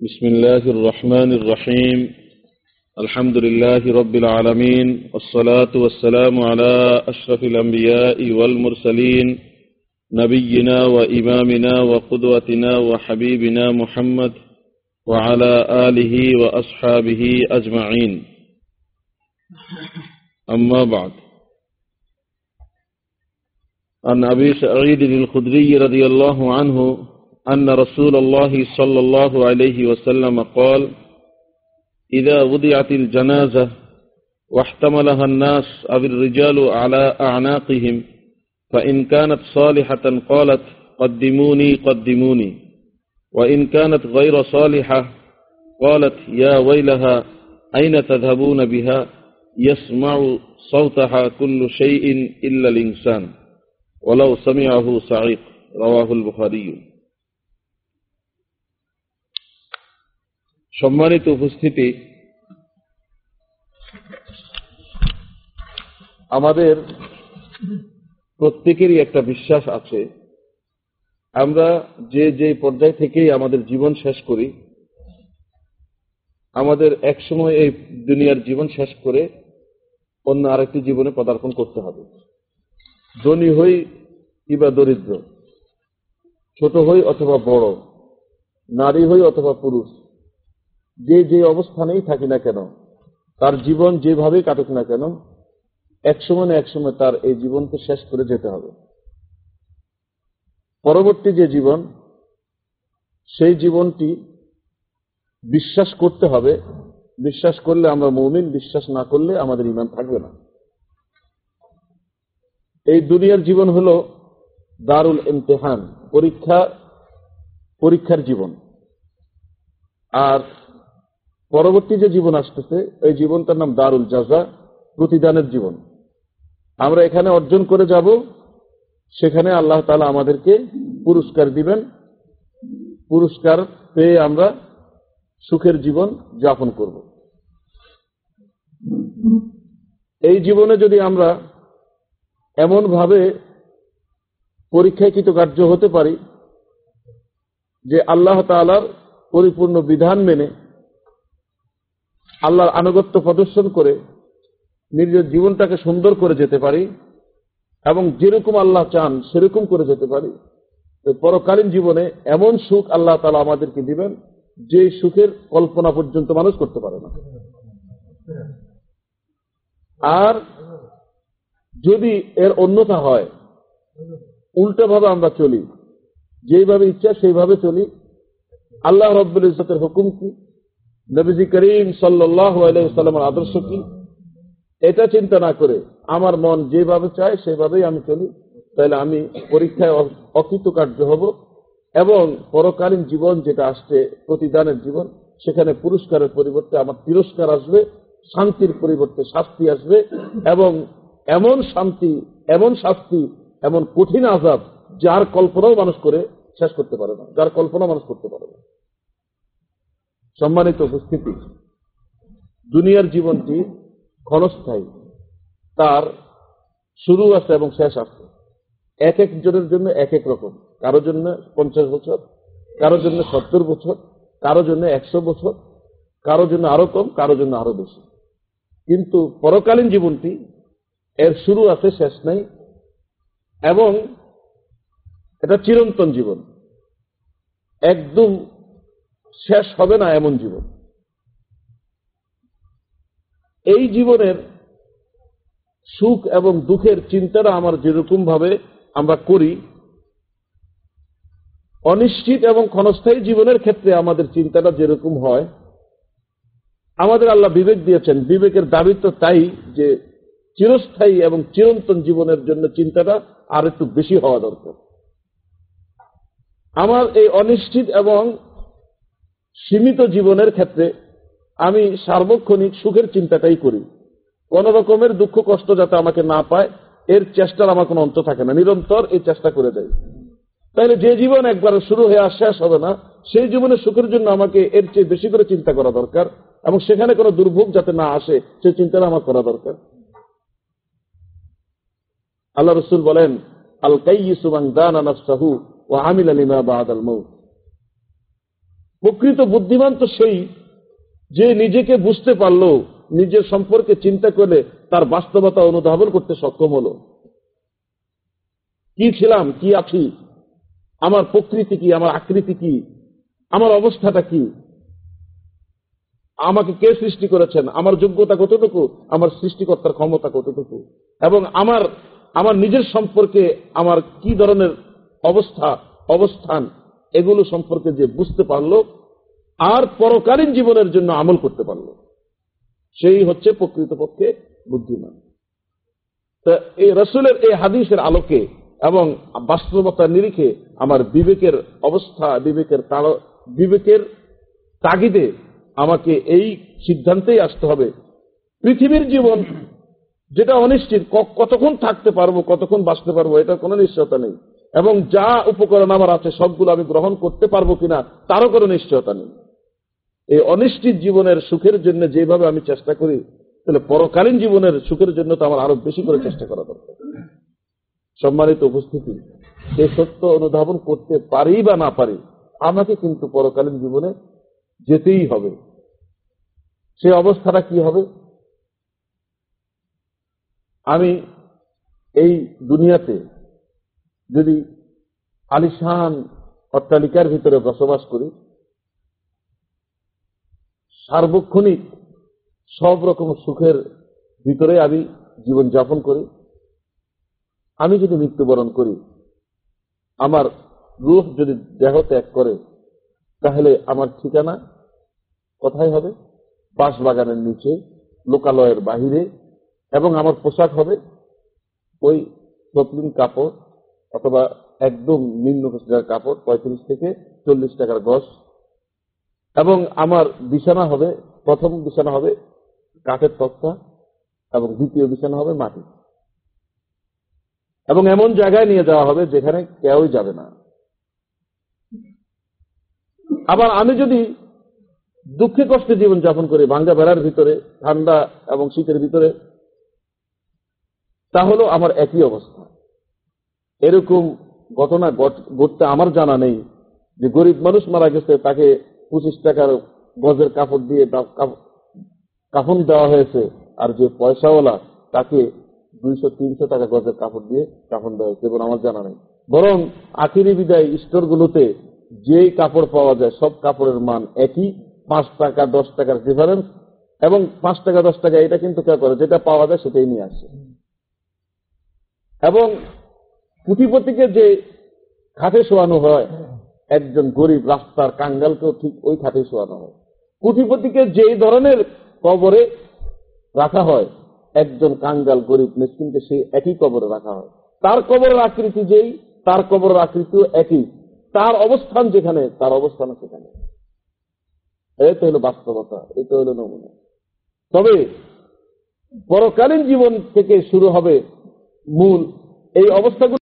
بسم الله الرحمن الرحيم. الحمد لله رب العالمين. والصلاة والسلام على أشرف الأنبياء والمرسلين. نبينا وإمامنا وقدوتنا وحبيبنا محمد وعلى آله وأصحابه أجمعين. أما بعد. عن أبي سعيد الخدري رضي الله عنه أن رسول الله صلى الله عليه وسلم قال إذا وضعت الجنازة واحتملها الناس أو الرجال على أعناقهم فإن كانت صالحة قالت قدموني قدموني. وإن كانت غير صالحة قالت يا ويلها أين تذهبون بها؟ يسمع صوتها كل شيء إلا الإنسان. ولو سمعه صعيق رواه البخاري. সম্মানিত উপস্থিতি, আমাদের প্রত্যেকেরই একটা বিশ্বাস আছে। আমরা যে যে পর্যায় থেকেই আমাদের জীবন শেষ করি, আমাদের এক সময় এই দুনিয়ার জীবন শেষ করে অন্য আরেকটি জীবনে পদার্পণ করতে হবে। ধনী হই কিবা দরিদ্র, ছোট হই অথবা বড়, নারী হই অথবা পুরুষ যে যে অবস্থানেই থাকি না কেন, তার জীবন যেভাবে কাটুক না কেন, এক সময় না এক সময় তার এই জীবনকে শেষ করে যেতে হবে। পরবর্তী যে জীবন, সেই জীবনটি বিশ্বাস করতে হবে। বিশ্বাস করলে আমরা মৌমিন, বিশ্বাস না করলে আমাদের ইমান থাকবে না। এই দুনিয়ার জীবন হল দারুল ইমতেহান, পরীক্ষা, পরীক্ষার জীবন। আর পরবর্তী যে জীবন আসতেছে, এই জীবনটার নাম দারুল জাজা, প্রতিদানের জীবন। আমরা এখানে অর্জন করে যাব, সেখানে আল্লাহ তালা আমাদেরকে পুরস্কার দিবেন। পুরস্কার পেয়ে আমরা সুখের জীবন যাপন করব। এই জীবনে যদি আমরা এমনভাবে পরীক্ষায় কৃতকার্য হতে পারি, যে আল্লাহ তালার পরিপূর্ণ বিধান মেনে আল্লাহর আনুগত্য প্রদর্শন করে নিজের জীবনটাকে সুন্দর করে যেতে পারি এবং যেরকম আল্লাহ চান সেরকম করে যেতে পারি। পরকালীন জীবনে এমন সুখ আল্লাহ তালা আমাদেরকে দিবেন, যে সুখের কল্পনা পর্যন্ত মানুষ করতে পারে না। আর যদি এর অন্যতা হয়, উল্টাভাবে আমরা চলি, যেইভাবে ইচ্ছা সেইভাবে চলি, আল্লাহ রব্বুল ইজতের হুকুম কি? নবীজি করিম সাল্লামের আদর্শ কি? এটা চিন্তা না করে আমার মন যেভাবে চায় সেভাবেই আমি চলি, তাহলে আমি পরীক্ষায় অকৃতকার্য হব এবং পরকালীন জীবন যেটা আসছে, প্রতিদানের জীবন, সেখানে পুরস্কারের পরিবর্তে আমার তিরস্কার আসবে, শান্তির পরিবর্তে শাস্তি আসবে এবং এমন শান্তি, এমন শাস্তি, এমন কঠিন আজাব যার কল্পনাও মানুষ করে শেষ করতে পারে না, যার কল্পনা মানুষ করতে পারে না। সম্মানিত উপস্থিতি। দুনিয়ার জীবনটি ক্ষণস্থায়ী। তার শুরু আছে এবং শেষ আছে। এক এক জনের জন্য এক এক রকম। কারও জন্য পঞ্চাশ বছর, কারও জন্য সত্তর বছর, কারও জন্য একশো বছর, কারও জন্য আরও কম, কারও জন্য আরও বেশি। কিন্তু পরকালীন জীবনটি এর শুরু আছে, শেষ নাই, এবং এটা চিরন্তন জীবন। একদম শেষ হবে না এমন জীবন। এই জীবনের সুখ এবং দুঃখের চিন্তাটা আমার যেরকম ভাবে আমরা করি, অনিশ্চিত এবং ক্ষণস্থায়ী জীবনের ক্ষেত্রে আমাদের চিন্তাটা যেরকম হয়, আমাদের আল্লাহ বিবেক দিয়েছেন। বিবেকের দাবি তো তাই যে চিরস্থায়ী এবং চিরন্তন জীবনের জন্য চিন্তাটা আর একটু বেশি হওয়া দরকার। আমার এই অনিশ্চিত এবং সীমিত জীবনের ক্ষেত্রে আমি সার্বক্ষণিক সুখের চিন্তাটাই করি। কোন রকমের দুঃখ কষ্ট যাতে আমাকে না পায়, এর চেষ্টার আমার কোনো অন্ত থাকে না। নিরন্তর এই চেষ্টা করে দেয় তাহলে যে জীবন একবার শুরু হয়ে আর শেষ হবে না, সেই জীবনের সুখের জন্য আমাকে এর চেয়ে বেশি করে চিন্তা করা দরকার এবং সেখানে কোনো দুর্ভোগ যাতে না আসে, সেই চিন্তাটা আমার করা দরকার। আল্লাহ রসুল বলেন, আল কাইসুমান দান আনাফসাহু ও আমিল আলিমা বাদ আল মৌত প্রকৃত বুদ্ধিমান তো সেই যে নিজেকে বুঝতে পারল, নিজের সম্পর্কে চিন্তা করলে তার বাস্তবতা অনুধাবন করতে সক্ষম হলো। কি ছিলাম, কি আছি, আমার প্রকৃতি কি, আমার আকৃতি কি, আমার অবস্থাটা কি, আমাকে কে সৃষ্টি করেছেন, আমার যোগ্যতা কতটুকু, আমার সৃষ্টিকর্তার ক্ষমতা কতটুকু, এবং আমার আমার নিজের সম্পর্কে আমার কি ধরনের অবস্থা, অবস্থান এগুলো সম্পর্কে যে বুঝতে পারল, আর পরকালীন জীবনের জন্য আমল করতে পারল, সেই হচ্ছে প্রকৃতপক্ষে বুদ্ধিমান। তা এই রসুলের এই হাদিসের আলোকে এবং বাস্তবতার নিরিখে আমার বিবেকের অবস্থা, বিবেকের বিবেকের তাগিদে আমাকে এই সিদ্ধান্তেই আসতে হবে। পৃথিবীর জীবন যেটা অনিশ্চিত কতক্ষণ থাকতে পারব, কতক্ষণ বাঁচতে পারব এটা কোনো নিশ্চয়তা নেই। এবং যা উপকরণ আমার আছে, সবগুলো আমি গ্রহণ করতে পারব কিনা, তারও কোনো নিশ্চয়তা নেই। এই অনিশ্চিত জীবনের সুখের জন্য যেভাবে আমি চেষ্টা করি, তাহলে পরকালীন জীবনের সুখের জন্য তো আমার আরও বেশি করে চেষ্টা করা দরকার। সম্মানিত উপস্থিতি এই সত্য অনুধাবন করতে পারি বা না পারি, আমাকে কিন্তু পরকালীন জীবনে যেতেই হবে। সে অবস্থাটা কি হবে? আমি এই দুনিয়াতে যদি আলিশান অট্টালিকার ভিতরে বসবাস করি, সার্বক্ষণিক সব রকম সুখের ভিতরে আমি জীবন যাপন করি, আমি যদি মৃত্যুবরণ করি, আমার রূহ যদি দেহ ত্যাগ করে, তাহলে আমার ঠিকানা কোথায় হবে? বাঁশবাগানের নিচে, লোকালয়ের বাহিরে, এবং আমার পোশাক হবে ওই ততলিন কাপড় অথবা একদম নিম্ন কোষ্ঠের কাপড়, পঁয়ত্রিশ থেকে চল্লিশ টাকার গস। এবং আমার বিছানা হবে, প্রথম বিছানা হবে কাঠের তক্তা এবং দ্বিতীয় বিছানা হবে মাটি। এবং এমন জায়গায় নিয়ে যাওয়া হবে যেখানে কেউই যাবে না। আবার আমি যদি দুঃখে কষ্টে জীবন যাপন করি, ভাঙ্গা বেড়ার ভিতরে, ঠান্ডা এবং শীতের ভিতরে তাহলে আমার একই অবস্থা। এরকম ঘটনা ঘটতে আমার জানা নেই যে গরিব মানুষ মারা গেছে, তাকে পঁচিশ টাকার গজের কাপড় দিয়ে কাফন দেওয়া হয়েছে, আর যে পয়সাওয়ালা, তাকে দুইশো, তিনশো টাকা গজের কাপড় দিয়ে কাফন দেওয়া হয়েছে এবং আমার জানা নেই। বরং আখিরি বিদায় স্টোরগুলোতে যেই কাপড় পাওয়া যায়, সব কাপড়ের মান একই, পাঁচ টাকা, দশ টাকার ডিফারেন্স এবং পাঁচ টাকা, দশ টাকা, এটা কিন্তু কেউ করে? যেটা পাওয়া যায় সেটাই নিয়ে আসে। এবং কুটিপতিকে যে খাটে শোয়ানো হয়, একজন গরিব রাস্তার কাঙ্গালকেও ঠিক ওই খাটে শোয়ানো হয়। কুটিপতিকে যেই ধরনের কবরে রাখা হয়, একজন কাঙ্গাল গরিব মিসকিনকে সেই একই কবরে রাখা হয়। তার কবরের আকৃতি যেই, তার কবরের আকৃতিও একই। তার অবস্থান যেখানে, তার অবস্থান সেখানে। তো হলো বাস্তবতা তো হলো নমুনা। তবে পরকালীন জীবন থেকে শুরু হবে মূল। এই অবস্থাগুলো